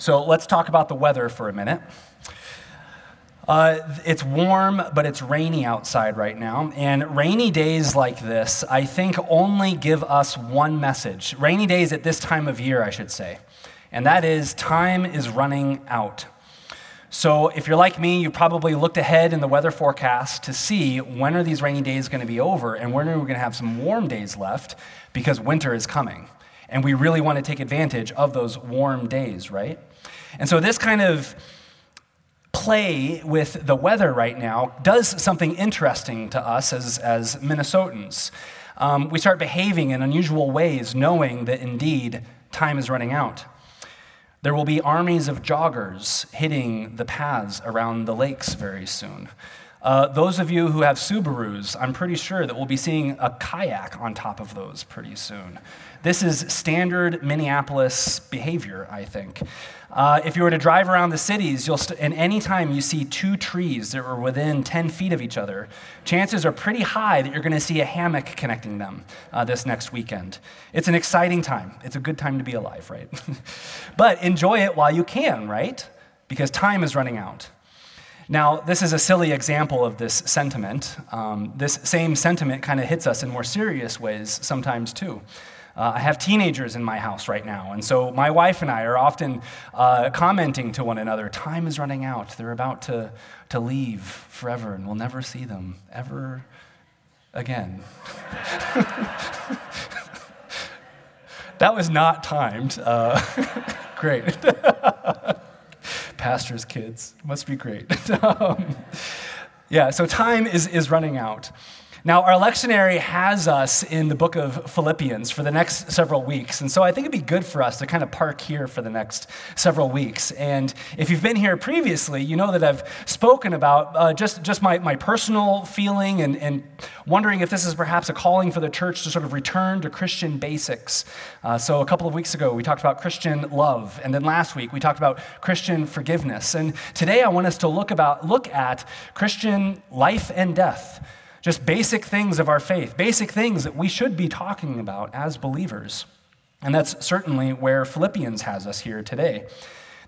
So let's talk about the weather for a minute. Uh, it's warm, but it's rainy outside right now. And rainy days like this, I think, only give us one message. Rainy days at this time of year, I should say. And that is time is running out. So if you're like me, you probably looked ahead in the weather forecast to see when are these rainy days going to be over and when are we going to have some warm days left because winter is coming. And we really want to take advantage of those warm days, right? And so, this kind of play with the weather right now does something interesting to us as, as Minnesotans. Um, we start behaving in unusual ways, knowing that indeed time is running out. There will be armies of joggers hitting the paths around the lakes very soon. Uh, those of you who have Subarus, I'm pretty sure that we'll be seeing a kayak on top of those pretty soon. This is standard Minneapolis behavior, I think. Uh, if you were to drive around the cities, you'll st- and any time you see two trees that are within 10 feet of each other, chances are pretty high that you're going to see a hammock connecting them uh, this next weekend. It's an exciting time. It's a good time to be alive, right? but enjoy it while you can, right? Because time is running out. Now, this is a silly example of this sentiment. Um, this same sentiment kind of hits us in more serious ways sometimes, too. Uh, I have teenagers in my house right now, and so my wife and I are often uh, commenting to one another time is running out. They're about to, to leave forever, and we'll never see them ever again. that was not timed. Uh, great. Pastor's kids. Must be great. um, yeah, so time is, is running out. Now, our lectionary has us in the book of Philippians for the next several weeks. And so I think it'd be good for us to kind of park here for the next several weeks. And if you've been here previously, you know that I've spoken about uh, just, just my, my personal feeling and, and wondering if this is perhaps a calling for the church to sort of return to Christian basics. Uh, so a couple of weeks ago, we talked about Christian love. And then last week, we talked about Christian forgiveness. And today, I want us to look, about, look at Christian life and death. Just basic things of our faith, basic things that we should be talking about as believers. And that's certainly where Philippians has us here today.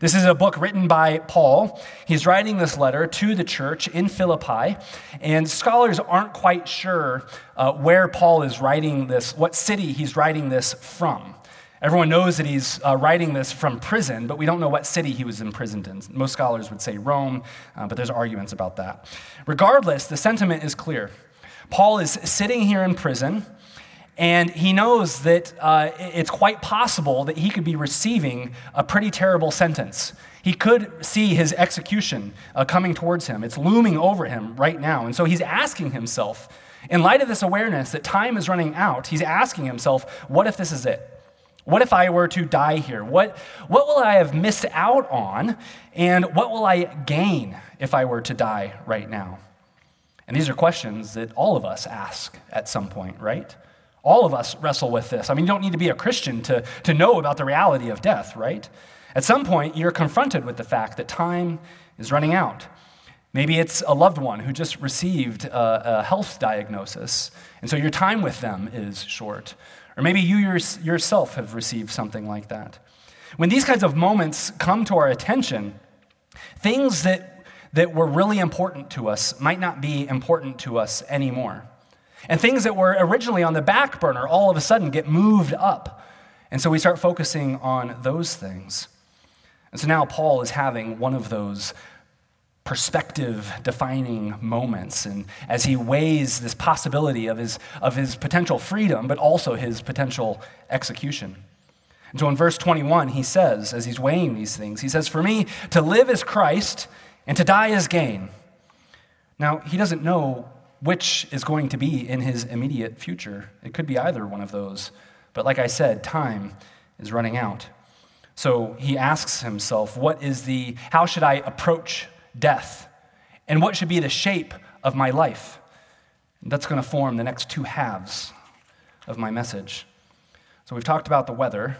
This is a book written by Paul. He's writing this letter to the church in Philippi, and scholars aren't quite sure uh, where Paul is writing this, what city he's writing this from. Everyone knows that he's uh, writing this from prison, but we don't know what city he was imprisoned in. Most scholars would say Rome, uh, but there's arguments about that. Regardless, the sentiment is clear. Paul is sitting here in prison, and he knows that uh, it's quite possible that he could be receiving a pretty terrible sentence. He could see his execution uh, coming towards him. It's looming over him right now. And so he's asking himself, in light of this awareness that time is running out, he's asking himself, what if this is it? What if I were to die here? What, what will I have missed out on? And what will I gain if I were to die right now? And these are questions that all of us ask at some point, right? All of us wrestle with this. I mean, you don't need to be a Christian to, to know about the reality of death, right? At some point, you're confronted with the fact that time is running out. Maybe it's a loved one who just received a, a health diagnosis, and so your time with them is short. Or maybe you yourself have received something like that. When these kinds of moments come to our attention, things that that were really important to us might not be important to us anymore. And things that were originally on the back burner all of a sudden get moved up. And so we start focusing on those things. And so now Paul is having one of those perspective defining moments and as he weighs this possibility of his, of his potential freedom but also his potential execution and so in verse 21 he says as he's weighing these things he says for me to live is christ and to die is gain. Now, he doesn't know which is going to be in his immediate future. It could be either one of those. But like I said, time is running out. So he asks himself, what is the how should I approach death? And what should be the shape of my life? And that's going to form the next two halves of my message. So we've talked about the weather.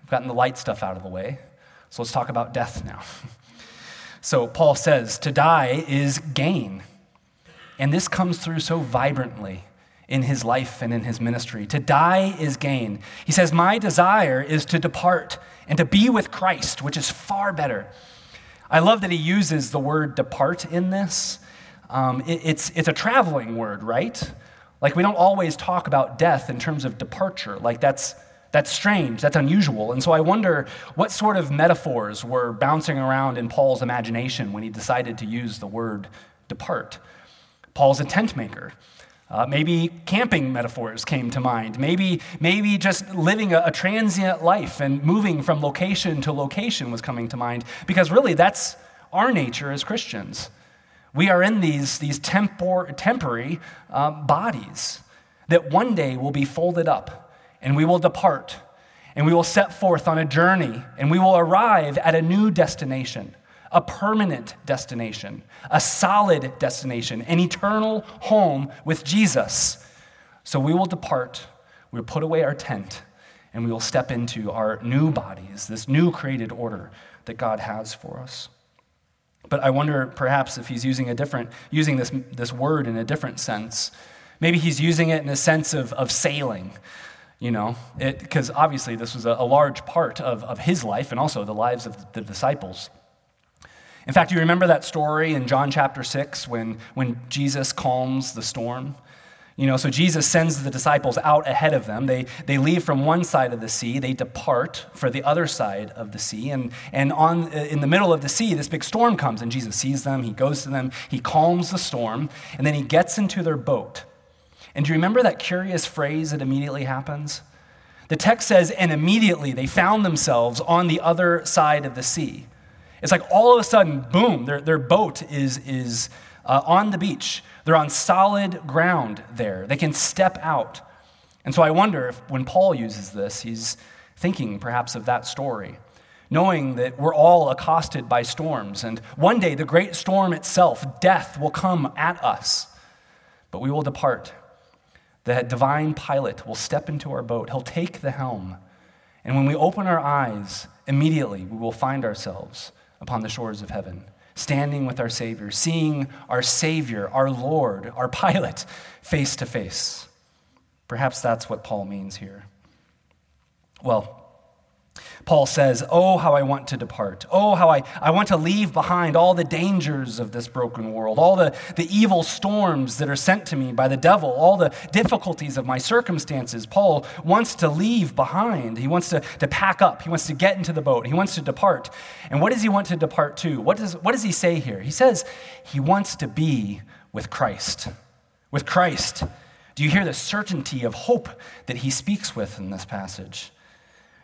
We've gotten the light stuff out of the way. So let's talk about death now. So Paul says, to die is gain. And this comes through so vibrantly in his life and in his ministry. To die is gain. He says, My desire is to depart and to be with Christ, which is far better. I love that he uses the word depart in this. Um, it, it's, it's a traveling word, right? Like we don't always talk about death in terms of departure. Like that's, that's strange, that's unusual. And so I wonder what sort of metaphors were bouncing around in Paul's imagination when he decided to use the word depart. Paul's a tent maker. Uh, maybe camping metaphors came to mind. Maybe, maybe just living a, a, transient life and moving from location to location was coming to mind. Because really, that's our nature as Christians. We are in these, these tempor, temporary um, bodies that one day will be folded up and we will depart and we will set forth on a journey and we will arrive at a new destination a permanent destination, a solid destination, an eternal home with Jesus. So we will depart, we will put away our tent, and we will step into our new bodies, this new created order that God has for us. But I wonder perhaps if he's using a different, using this, this word in a different sense. Maybe he's using it in a sense of, of sailing, you know, because obviously this was a, a large part of, of his life and also the lives of the disciples. In fact, you remember that story in John chapter 6 when, when Jesus calms the storm? You know, so Jesus sends the disciples out ahead of them. They, they leave from one side of the sea, they depart for the other side of the sea. And, and on, in the middle of the sea, this big storm comes, and Jesus sees them, he goes to them, he calms the storm, and then he gets into their boat. And do you remember that curious phrase that immediately happens? The text says, and immediately they found themselves on the other side of the sea. It's like all of a sudden, boom, their, their boat is, is uh, on the beach. They're on solid ground there. They can step out. And so I wonder if when Paul uses this, he's thinking perhaps of that story, knowing that we're all accosted by storms. And one day, the great storm itself, death, will come at us, but we will depart. The divine pilot will step into our boat, he'll take the helm. And when we open our eyes, immediately we will find ourselves upon the shores of heaven, standing with our Savior, seeing our Savior, our Lord, our pilot, face to face. Perhaps that's what Paul means here. Well, Paul says, Oh, how I want to depart. Oh, how I, I want to leave behind all the dangers of this broken world, all the, the evil storms that are sent to me by the devil, all the difficulties of my circumstances. Paul wants to leave behind. He wants to, to pack up. He wants to get into the boat. He wants to depart. And what does he want to depart to? What does, what does he say here? He says he wants to be with Christ. With Christ. Do you hear the certainty of hope that he speaks with in this passage?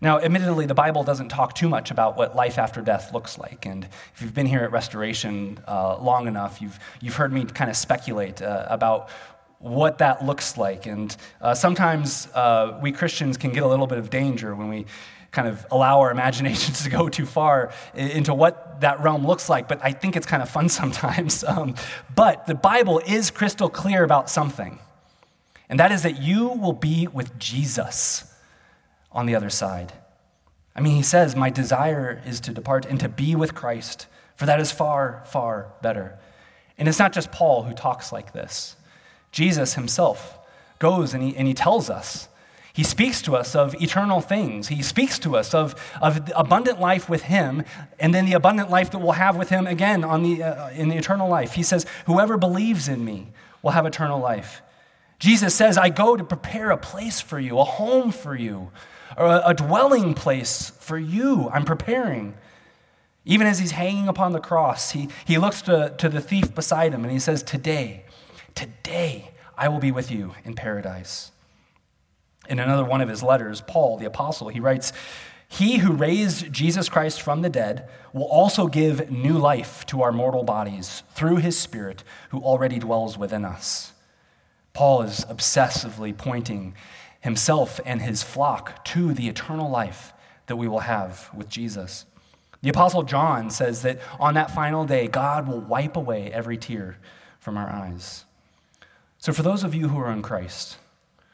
Now, admittedly, the Bible doesn't talk too much about what life after death looks like. And if you've been here at Restoration uh, long enough, you've, you've heard me kind of speculate uh, about what that looks like. And uh, sometimes uh, we Christians can get a little bit of danger when we kind of allow our imaginations to go too far into what that realm looks like. But I think it's kind of fun sometimes. Um, but the Bible is crystal clear about something, and that is that you will be with Jesus on the other side. I mean, he says, My desire is to depart and to be with Christ, for that is far, far better. And it's not just Paul who talks like this. Jesus himself goes and he, and he tells us. He speaks to us of eternal things. He speaks to us of, of abundant life with him, and then the abundant life that we'll have with him again on the, uh, in the eternal life. He says, Whoever believes in me will have eternal life. Jesus says, I go to prepare a place for you, a home for you a, a dwelling place for you. I'm preparing. Even as he's hanging upon the cross, he, he looks to, to the thief beside him and he says, Today, today, I will be with you in paradise. In another one of his letters, Paul, the apostle, he writes, He who raised Jesus Christ from the dead will also give new life to our mortal bodies through his Spirit who already dwells within us. Paul is obsessively pointing himself and his flock to the eternal life that we will have with Jesus. The Apostle John says that on that final day, God will wipe away every tear from our eyes. So, for those of you who are in Christ,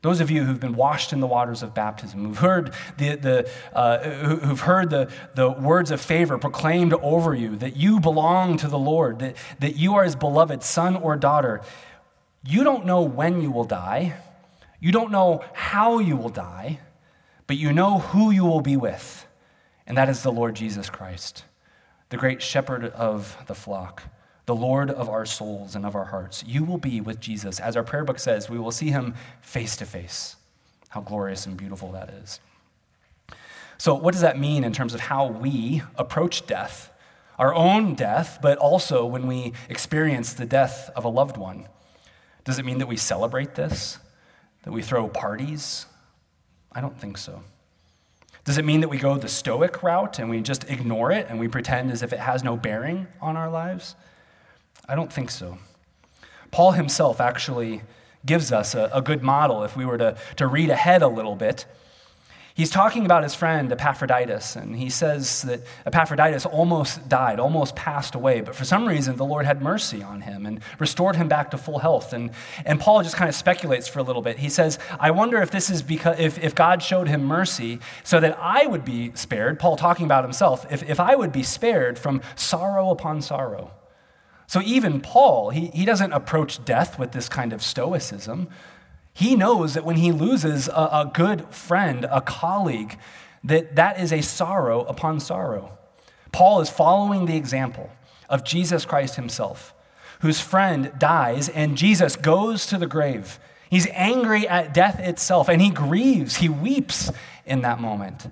those of you who've been washed in the waters of baptism, who've heard the, the, uh, who've heard the, the words of favor proclaimed over you, that you belong to the Lord, that, that you are his beloved son or daughter, you don't know when you will die You don't know how you will die, but you know who you will be with, and that is the Lord Jesus Christ, the great shepherd of the flock, the Lord of our souls and of our hearts. You will be with Jesus. As our prayer book says, we will see him face to face. How glorious and beautiful that is. So, what does that mean in terms of how we approach death? Our own death, but also when we experience the death of a loved one. Does it mean that we celebrate this? That we throw parties? I don't think so. Does it mean that we go the stoic route and we just ignore it and we pretend as if it has no bearing on our lives? I don't think so. Paul himself actually gives us a, a good model if we were to, to read ahead a little bit He's talking about his friend Epaphroditus, and he says that Epaphroditus almost died, almost passed away, but for some reason the Lord had mercy on him and restored him back to full health. And, and Paul just kind of speculates for a little bit. He says, I wonder if this is because if, if God showed him mercy so that I would be spared, Paul talking about himself, if, if I would be spared from sorrow upon sorrow. So even Paul, he, he doesn't approach death with this kind of stoicism. He knows that when he loses a, a good friend, a colleague, that that is a sorrow upon sorrow. Paul is following the example of Jesus Christ himself, whose friend dies and Jesus goes to the grave. He's angry at death itself and he grieves, he weeps in that moment.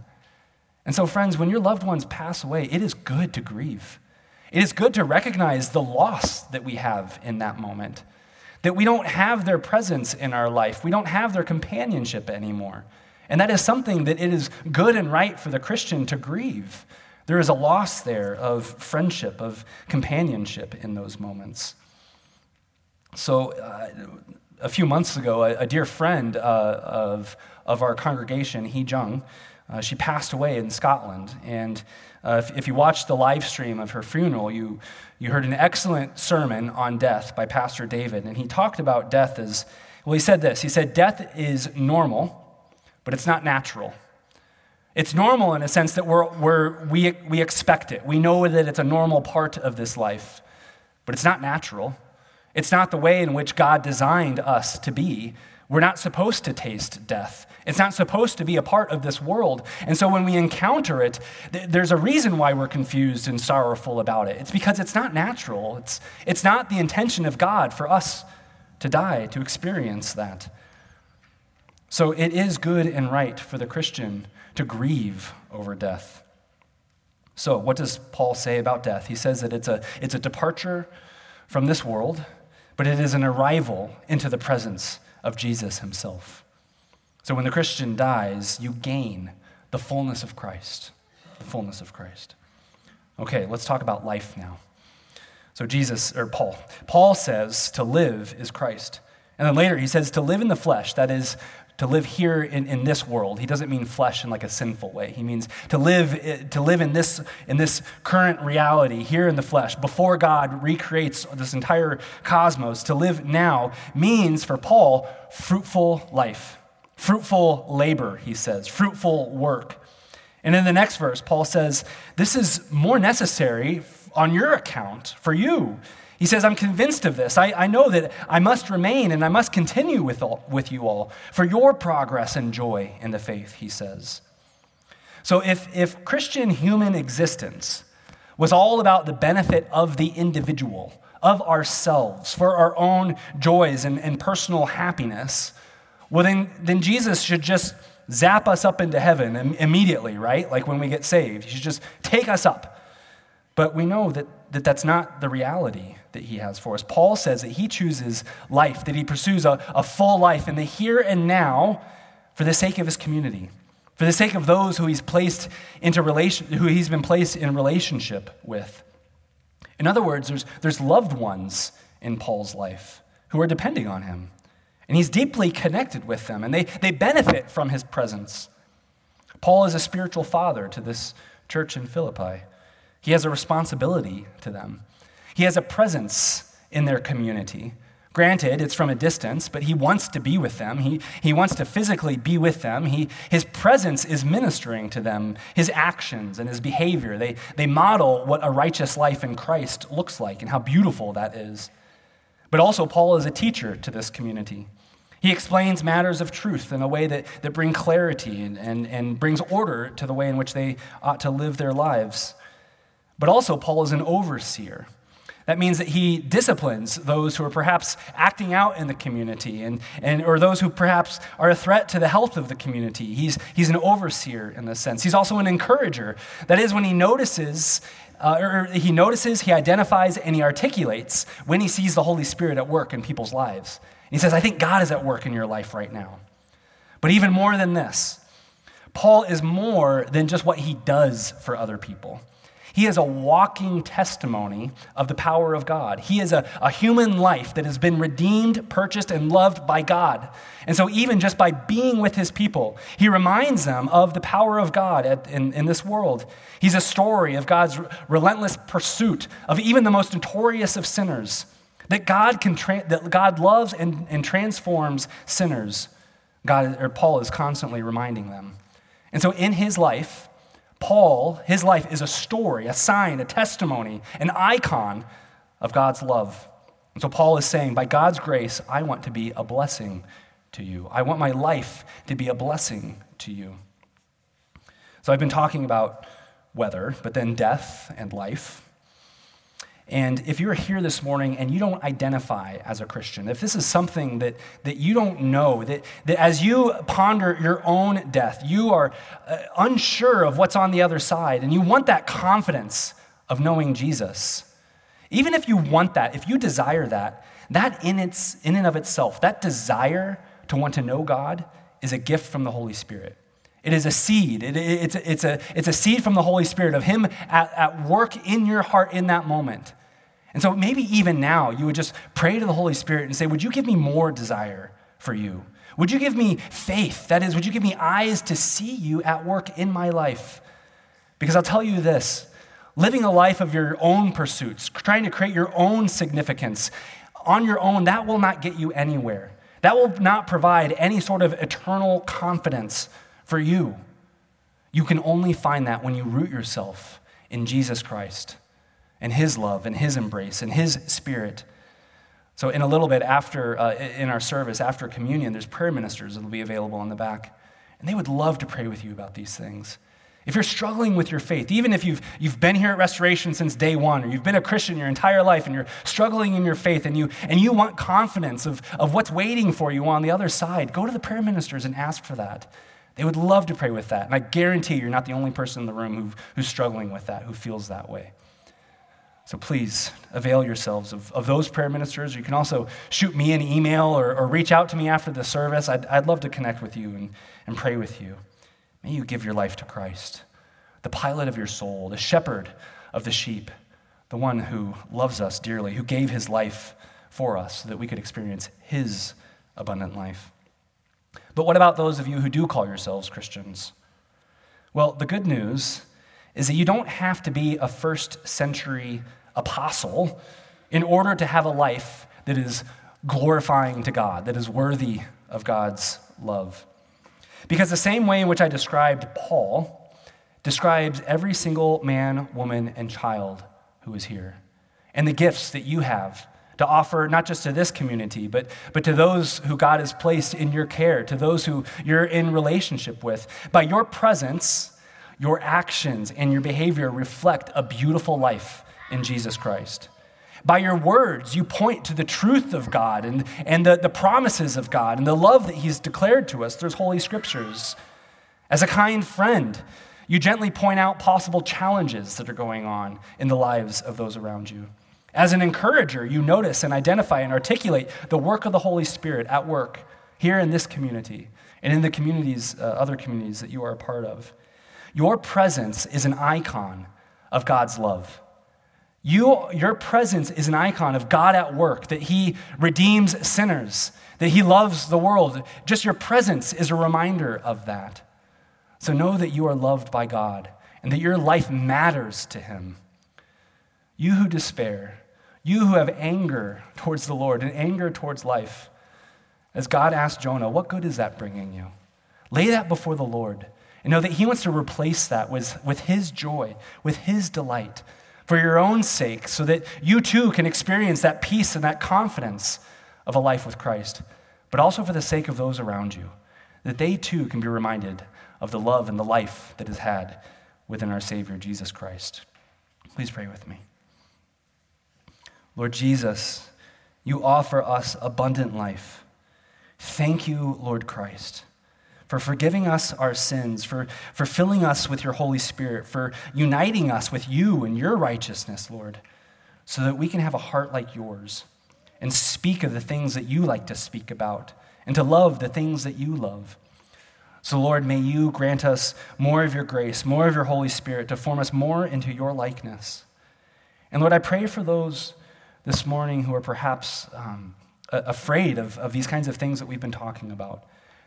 And so, friends, when your loved ones pass away, it is good to grieve. It is good to recognize the loss that we have in that moment that we don't have their presence in our life. We don't have their companionship anymore. And that is something that it is good and right for the Christian to grieve. There is a loss there of friendship, of companionship in those moments. So, uh, a few months ago, a, a dear friend uh, of, of our congregation, Hee Jung, uh, she passed away in Scotland. And uh, if, if, you watched the live stream of her funeral, you, you heard an excellent sermon on death by Pastor David. And he talked about death as well, he said this He said, Death is normal, but it's not natural. It's normal in a sense that we're, we're, we, we expect it. We know that it's a normal part of this life, but it's not natural. It's not the way in which God designed us to be. We're not supposed to taste death. It's not supposed to be a part of this world. And so when we encounter it, th- there's a reason why we're confused and sorrowful about it. It's because it's not natural. It's, it's not the intention of God for us to die, to experience that. So it is good and right for the Christian to grieve over death. So, what does Paul say about death? He says that it's a, it's a departure from this world, but it is an arrival into the presence of Jesus himself. So when the Christian dies, you gain the fullness of Christ. The fullness of Christ. Okay, let's talk about life now. So Jesus, or Paul, Paul says to live is Christ. And then later he says to live in the flesh, that is to live here in, in this world. He doesn't mean flesh in like a sinful way. He means to live, eh, to live in, this, in this current reality here in the flesh before God recreates this entire cosmos. To live now means for Paul fruitful life. Fruitful labor, he says, fruitful work. And in the next verse, Paul says, This is more necessary on your account, for you. He says, I'm convinced of this. I, I know that I must remain and I must continue with, all, with you all for your progress and joy in the faith, he says. So if, if Christian human existence was all about the benefit of the individual, of ourselves, for our own joys and, and personal happiness, well, then, then Jesus should just zap us up into heaven immediately, right? Like when we get saved. He should just take us up. But we know that, that that's not the reality that he has for us. Paul says that he chooses life, that he pursues a, a full life in the here and now for the sake of his community, for the sake of those who he's placed into relation, who he's been placed in relationship with. In other words, there's, there's loved ones in Paul's life who are depending on him. And he's deeply connected with them, and they, they benefit from his presence. Paul is a spiritual father to this church in Philippi. He has a responsibility to them, he has a presence in their community. Granted, it's from a distance, but he wants to be with them. He, he wants to physically be with them. He, his presence is ministering to them, his actions and his behavior. They, they model what a righteous life in Christ looks like and how beautiful that is. But also, Paul is a teacher to this community. He explains matters of truth in a way that, that bring clarity and, and, and brings order to the way in which they ought to live their lives. But also, Paul is an overseer. That means that he disciplines those who are perhaps acting out in the community and, and, or those who perhaps are a threat to the health of the community. He's, he's an overseer in this sense. He's also an encourager. That is, when he notices, uh, or he notices, he identifies, and he articulates when he sees the Holy Spirit at work in people's lives. He says, I think God is at work in your life right now. But even more than this, Paul is more than just what he does for other people. He is a walking testimony of the power of God. He is a, a human life that has been redeemed, purchased, and loved by God. And so, even just by being with his people, he reminds them of the power of God at, in, in this world. He's a story of God's relentless pursuit of even the most notorious of sinners that God, can tra- that God loves and, and transforms sinners. God, or Paul is constantly reminding them. And so in his life, Paul, his life is a story, a sign, a testimony, an icon of God's love. And so Paul is saying, by God's grace, I want to be a blessing to you. I want my life to be a blessing to you. So I've been talking about weather, but then death and life. And if you're here this morning and you don't identify as a Christian, if this is something that, that you don't know, that, that as you ponder your own death, you are uh, unsure of what's on the other side, and you want that confidence of knowing Jesus, even if you want that, if you desire that, that in, its, in and of itself, that desire to want to know God is a gift from the Holy Spirit. It is a seed. It, it, it's, a, it's, a, it's a seed from the Holy Spirit of Him at, at work in your heart in that moment. And so maybe even now you would just pray to the Holy Spirit and say, Would you give me more desire for you? Would you give me faith? That is, would you give me eyes to see you at work in my life? Because I'll tell you this living a life of your own pursuits, trying to create your own significance on your own, that will not get you anywhere. That will not provide any sort of eternal confidence for you. You can only find that when you root yourself in Jesus Christ and His love and His embrace and His Spirit. So, in a little bit after, uh, in our service, after communion, there's prayer ministers that will be available in the back. And they would love to pray with you about these things. If you're struggling with your faith, even if you've, you've been here at Restoration since day one, or you've been a Christian your entire life and you're struggling in your faith and you, and you want confidence of, of what's waiting for you on the other side, go to the prayer ministers and ask for that. They would love to pray with that. And I guarantee you're not the only person in the room who, who's struggling with that, who feels that way. So please avail yourselves of, of those prayer ministers. You can also shoot me an email or, or reach out to me after the service. I'd, I'd love to connect with you and, and pray with you. May you give your life to Christ, the pilot of your soul, the shepherd of the sheep, the one who loves us dearly, who gave his life for us so that we could experience his abundant life. But what about those of you who do call yourselves Christians? Well, the good news is that you don't have to be a first century apostle in order to have a life that is glorifying to God, that is worthy of God's love. Because the same way in which I described Paul describes every single man, woman, and child who is here, and the gifts that you have to offer not just to this community, but, but to those who God has placed in your care, to those who you're in relationship with. By your presence, your actions and your behavior reflect a beautiful life in Jesus Christ. By your words, you point to the truth of God and, and the, the promises of God and the love that He's declared to us through Holy Scriptures. As a kind friend, you gently point out possible challenges that are going on in the lives of those around you. As an encourager, you notice and identify and articulate the work of the Holy Spirit at work here in this community and in the communities, uh, other communities that you are a part of. Your presence is an icon of God's love. You, your presence is an icon of God at work, that He redeems sinners, that He loves the world. Just your presence is a reminder of that. So know that you are loved by God and that your life matters to Him. You who despair, you who have anger towards the Lord and anger towards life, as God asked Jonah, what good is that bringing you? Lay that before the Lord and know that He wants to replace that with, with His joy, with His delight, for your own sake, so that you too can experience that peace and that confidence of a life with Christ. but also for the sake of those around you, that they too can be reminded of the love and the life that is had within our Savior, Jesus Christ. Please pray with me. Lord Jesus, you offer us abundant life. Thank you, Lord Christ, for forgiving us our sins, for, for filling us with your Holy Spirit, for uniting us with you and your righteousness, Lord, so that we can have a heart like yours and speak of the things that you like to speak about and to love the things that you love. So, Lord, may you grant us more of your grace, more of your Holy Spirit to form us more into your likeness. And Lord, I pray for those this morning who are perhaps um, afraid of, of these kinds of things that we've been talking about,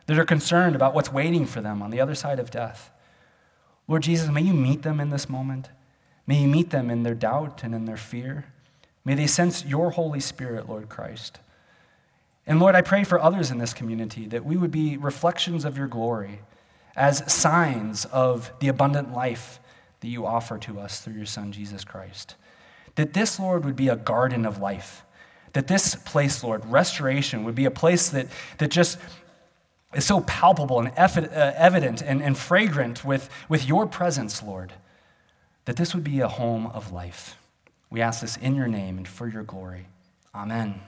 that are concerned about what's waiting for them on the other side of death. Lord Jesus, may you meet them in this moment. May you meet them in their doubt and in their fear. May they sense your Holy Spirit, Lord Christ. And Lord, I pray for others in this community that we would be reflections of your glory as signs of the abundant life that you offer to us through your Son, Jesus Christ. That this, Lord, would be a garden of life. That this place, Lord, restoration, would be a place that, that just is so palpable and uh, evident and, and fragrant with, with your presence, Lord. That this would be a home of life. We ask this in your name and for your glory. Amen.